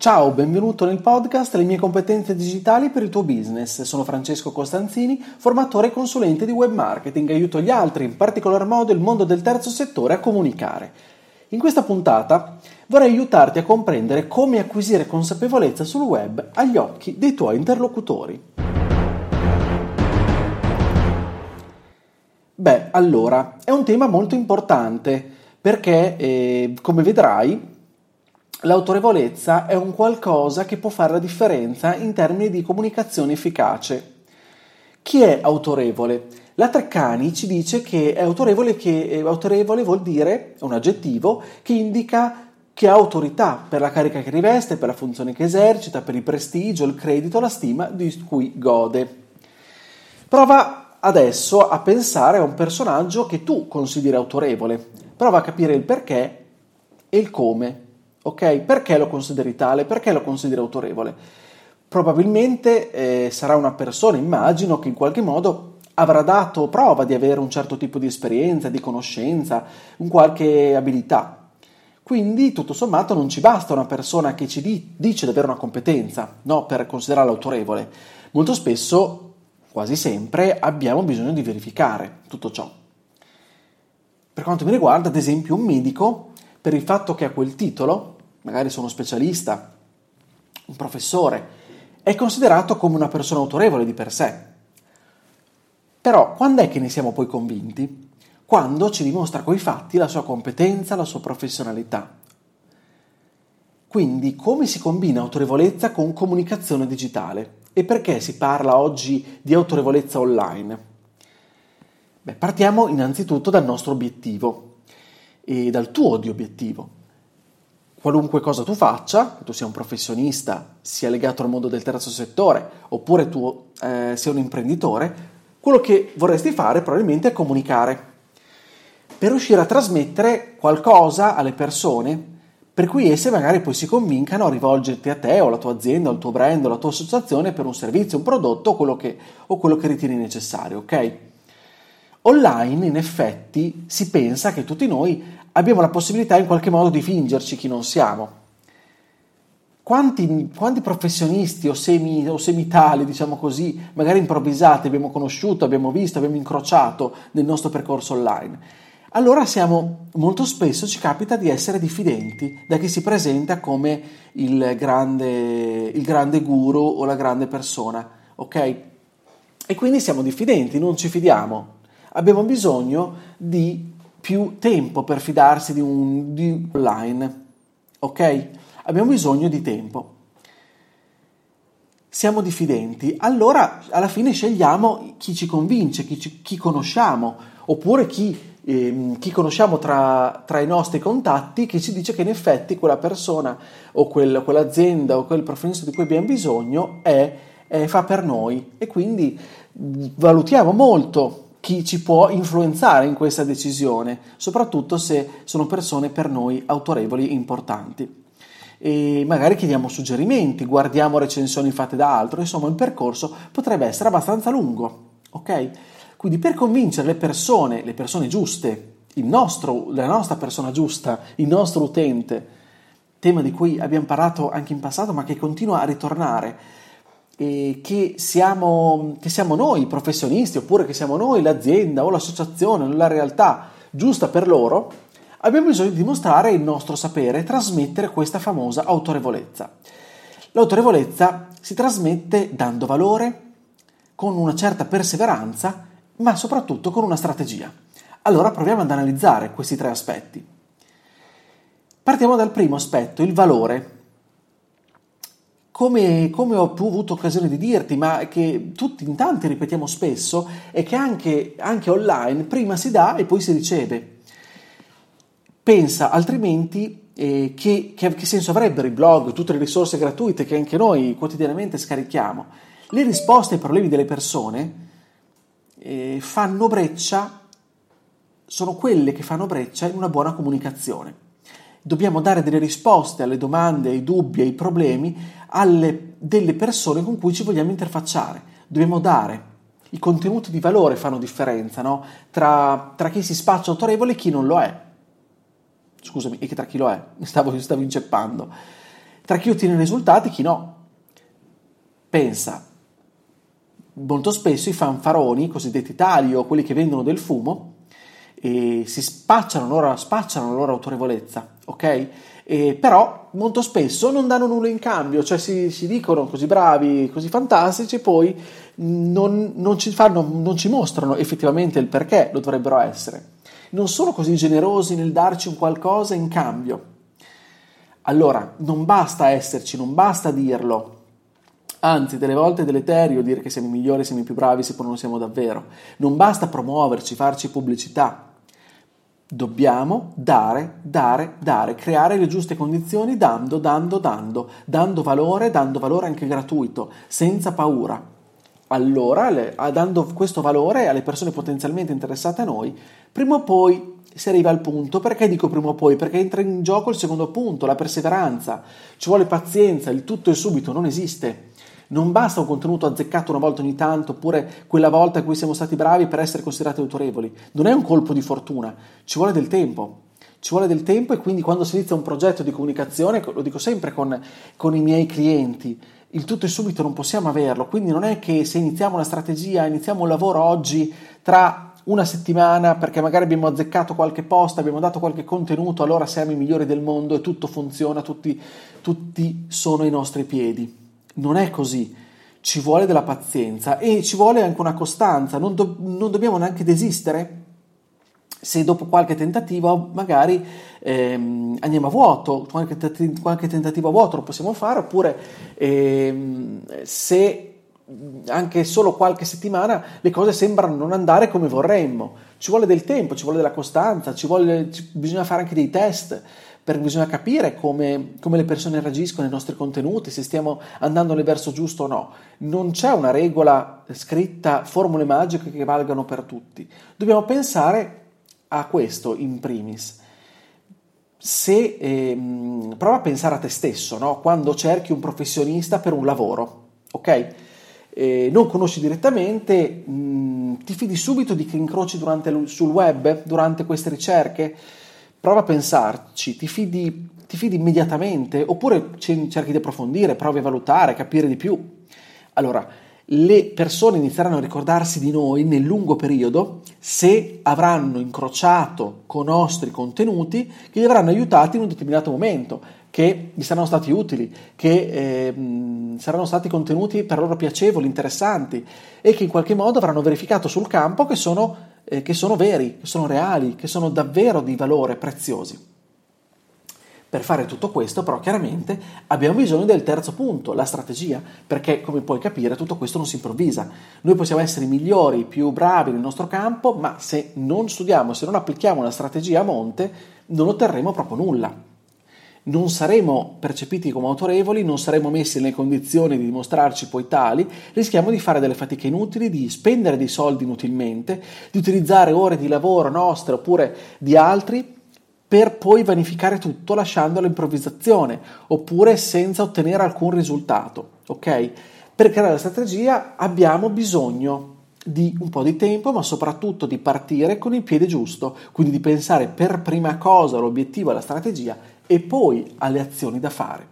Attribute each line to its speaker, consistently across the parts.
Speaker 1: Ciao, benvenuto nel podcast Le mie competenze digitali per il tuo business. Sono Francesco Costanzini, formatore e consulente di web marketing. Aiuto gli altri, in particolar modo il mondo del terzo settore, a comunicare. In questa puntata vorrei aiutarti a comprendere come acquisire consapevolezza sul web agli occhi dei tuoi interlocutori. Beh, allora, è un tema molto importante perché, eh, come vedrai, l'autorevolezza è un qualcosa che può fare la differenza in termini di comunicazione efficace. Chi è autorevole? La Treccani ci dice che è autorevole, che è autorevole vuol dire, è un aggettivo che indica che ha autorità per la carica che riveste, per la funzione che esercita, per il prestigio, il credito, la stima di cui gode. Prova adesso a pensare a un personaggio che tu consideri autorevole. Prova a capire il perché e il come. Ok? Perché lo consideri tale? Perché lo consideri autorevole? Probabilmente eh, sarà una persona, immagino, che in qualche modo avrà dato prova di avere un certo tipo di esperienza, di conoscenza, un qualche abilità. Quindi, tutto sommato, non ci basta una persona che ci di, dice di avere una competenza no, per considerarla autorevole. Molto spesso, quasi sempre, abbiamo bisogno di verificare tutto ciò. Per quanto mi riguarda, ad esempio, un medico per il fatto che ha quel titolo, magari sono specialista, un professore, è considerato come una persona autorevole di per sé. Però quando è che ne siamo poi convinti? Quando ci dimostra coi fatti la sua competenza, la sua professionalità. Quindi come si combina autorevolezza con comunicazione digitale? E perché si parla oggi di autorevolezza online? Beh, partiamo innanzitutto dal nostro obiettivo, e dal tuo di obiettivo. Qualunque cosa tu faccia, che tu sia un professionista, sia legato al mondo del terzo settore, oppure tu eh, sia un imprenditore, quello che vorresti fare probabilmente è comunicare per riuscire a trasmettere qualcosa alle persone per cui esse magari poi si convincano a rivolgerti a te o alla tua azienda, al tuo brand, alla tua associazione per un servizio, un prodotto o quello che, o quello che ritieni necessario, ok? Online, in effetti, si pensa che tutti noi abbiamo la possibilità in qualche modo di fingerci chi non siamo. Quanti, quanti professionisti o, semi, o semitali, diciamo così, magari improvvisati abbiamo conosciuto, abbiamo visto, abbiamo incrociato nel nostro percorso online? Allora siamo, molto spesso ci capita di essere diffidenti da chi si presenta come il grande, il grande guru o la grande persona, ok? E quindi siamo diffidenti, non ci fidiamo, abbiamo bisogno di più tempo per fidarsi di un di online. Ok? Abbiamo bisogno di tempo. Siamo diffidenti, allora alla fine scegliamo chi ci convince, chi, ci, chi conosciamo, oppure chi, eh, chi conosciamo tra, tra, i nostri contatti che ci dice che in effetti quella persona o quel, quell'azienda o quel professionista di cui abbiamo bisogno è, è, fa per noi e quindi valutiamo molto chi ci può influenzare in questa decisione, soprattutto se sono persone per noi autorevoli e importanti. E magari chiediamo suggerimenti, guardiamo recensioni fatte da altro, insomma il percorso potrebbe essere abbastanza lungo, ok? Quindi per convincere le persone, le persone giuste, nostro, la nostra persona giusta, il nostro utente, tema di cui abbiamo parlato anche in passato ma che continua a ritornare, che, siamo, che siamo noi professionisti oppure che siamo noi l'azienda o l'associazione o la realtà giusta per loro, abbiamo bisogno di dimostrare il nostro sapere e trasmettere questa famosa autorevolezza. L'autorevolezza si trasmette dando valore, con una certa perseveranza, ma soprattutto con una strategia. Allora proviamo ad analizzare questi tre aspetti. Partiamo dal primo aspetto, il valore come, come, ho avuto occasione di dirti, ma che tutti in tanti ripetiamo spesso, è che anche, anche online prima si dà e poi si riceve. Pensa altrimenti eh, che, che, che, senso avrebbero i blog, tutte le risorse gratuite che anche noi quotidianamente scarichiamo. Le risposte ai problemi delle persone eh, fanno breccia, sono quelle che fanno breccia in una buona comunicazione. Dobbiamo dare delle risposte alle domande, ai dubbi, ai problemi alle, delle persone con cui ci vogliamo interfacciare. Dobbiamo dare i contenuti di valore fanno differenza no? tra, tra, chi si spaccia autorevole e chi non lo è. Scusami, e tra chi lo è? Mi stavo, stavo inceppando. Tra chi ottiene risultati e chi no. Pensa, molto spesso i fanfaroni, cosiddetti tali o quelli che vendono del fumo, si spacciano, loro, spacciano la loro autorevolezza, ok? Eh, però molto spesso non danno nulla in cambio, cioè si, si dicono così bravi, così fantastici, poi non, non, ci fanno, non ci mostrano effettivamente il perché lo dovrebbero essere. Non sono così generosi nel darci un qualcosa in cambio. Allora, non basta esserci, non basta dirlo, Anzi, delle volte è deleterio dire che siamo i migliori, siamo i più bravi se poi non siamo davvero. Non basta promuoverci, farci pubblicità. Dobbiamo dare, dare, dare, creare le giuste condizioni dando, dando, dando, dando valore, dando valore anche gratuito, senza paura. Allora, le, dando questo valore alle persone potenzialmente interessate a noi, prima o poi si arriva al punto. Perché dico prima o poi? Perché entra in gioco il secondo punto, la perseveranza. Ci vuole pazienza, il tutto e subito non esiste. Non basta un contenuto azzeccato una volta ogni tanto, oppure quella volta in cui siamo stati bravi per essere considerati autorevoli. Non è un colpo di fortuna, ci vuole del tempo. Ci vuole del tempo e quindi quando si inizia un progetto di comunicazione, lo dico sempre con, con i miei clienti, il tutto e subito non possiamo averlo, quindi non è che se iniziamo una strategia, iniziamo un lavoro oggi, tra una settimana, perché magari abbiamo azzeccato qualche post, abbiamo dato qualche contenuto, allora siamo i migliori del mondo e tutto funziona, tutti, tutti sono ai nostri piedi. Non è così. Ci vuole della pazienza e ci vuole anche una costanza. Non, do- non dobbiamo neanche desistere se dopo qualche tentativo magari ehm, andiamo a vuoto, qualche, t- qualche, tentativo a vuoto lo possiamo fare, oppure ehm, se anche solo qualche settimana le cose sembrano non andare come vorremmo. Ci vuole del tempo, ci vuole della costanza, ci vuole, ci, bisogna fare anche dei test perché bisogna capire come, come, le persone reagiscono ai nostri contenuti, se stiamo andando nel verso giusto o no. Non c'è una regola scritta, formule magiche che valgano per tutti. Dobbiamo pensare a questo in primis. Se ehm, prova a pensare a te stesso, no? quando cerchi un professionista per un lavoro, ok? Eh, non conosci direttamente, mh, mm, ti fidi subito di chi incroci durante, sul web durante queste ricerche? Prova a pensarci, ti fidi, ti fidi immediatamente oppure cerchi di approfondire, provi a valutare, capire di più. Allora, le persone inizieranno a ricordarsi di noi nel lungo periodo se avranno incrociato con nostri contenuti che li avranno aiutati in un determinato momento, che gli saranno stati utili, che eh, saranno stati contenuti per loro piacevoli, interessanti e che in qualche modo avranno verificato sul campo che sono eh, che sono veri, che sono reali, che sono davvero di valore preziosi. Per fare tutto questo, però, chiaramente abbiamo bisogno del terzo punto, la strategia, perché come puoi capire tutto questo non si improvvisa. Noi possiamo essere i migliori, i più bravi nel nostro campo, ma se non studiamo, se non applichiamo una strategia a monte, non otterremo proprio nulla non saremo percepiti come autorevoli, non saremo messi nelle condizioni di dimostrarci poi tali, rischiamo di fare delle fatiche inutili, di spendere dei soldi inutilmente, di utilizzare ore di lavoro nostre oppure di altri per poi vanificare tutto lasciando all'improvvisazione oppure senza ottenere alcun risultato. Ok? Per creare la strategia abbiamo bisogno di un po' di tempo, ma soprattutto di partire con il piede giusto, quindi di pensare per prima cosa all'obiettivo, alla strategia e poi alle azioni da fare.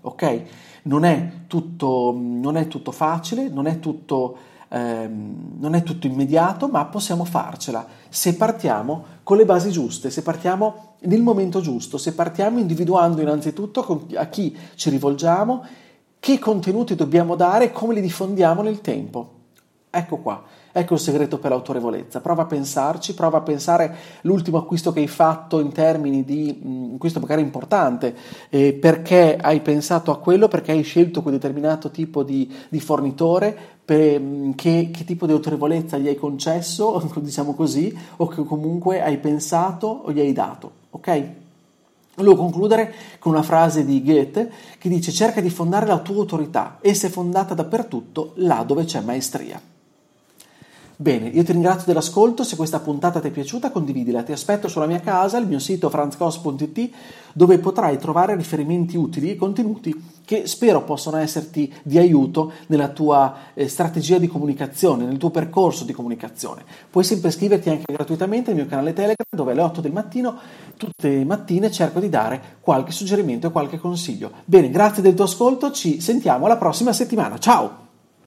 Speaker 1: Ok? Non è tutto, non è tutto facile, non è tutto, ehm, non è tutto immediato, ma possiamo farcela se partiamo con le basi giuste, se partiamo nel momento giusto, se partiamo individuando innanzitutto a chi ci rivolgiamo, che contenuti dobbiamo dare e come li diffondiamo nel tempo. Ecco qua. Ecco il segreto per l'autorevolezza. Prova a pensarci, prova a pensare l'ultimo acquisto che hai fatto in termini di un acquisto magari importante, eh, perché hai pensato a quello, perché hai scelto quel determinato tipo di, di fornitore, per, che, che, tipo di autorevolezza gli hai concesso, diciamo così, o che comunque hai pensato o gli hai dato. Ok? Volevo concludere con una frase di Goethe che dice cerca di fondare la tua autorità, essa è fondata dappertutto là dove c'è maestria. Bene, io ti ringrazio dell'ascolto, se questa puntata ti è piaciuta condividila, ti aspetto sulla mia casa, il mio sito franzcos.it dove potrai trovare riferimenti utili e contenuti che spero possano esserti di aiuto nella tua eh, strategia di comunicazione, nel tuo percorso di comunicazione. Puoi sempre iscriverti anche gratuitamente al mio canale Telegram dove alle 8 del mattino, tutte le mattine, cerco di dare qualche suggerimento e qualche consiglio. Bene, grazie del tuo ascolto, ci sentiamo la prossima settimana. Ciao!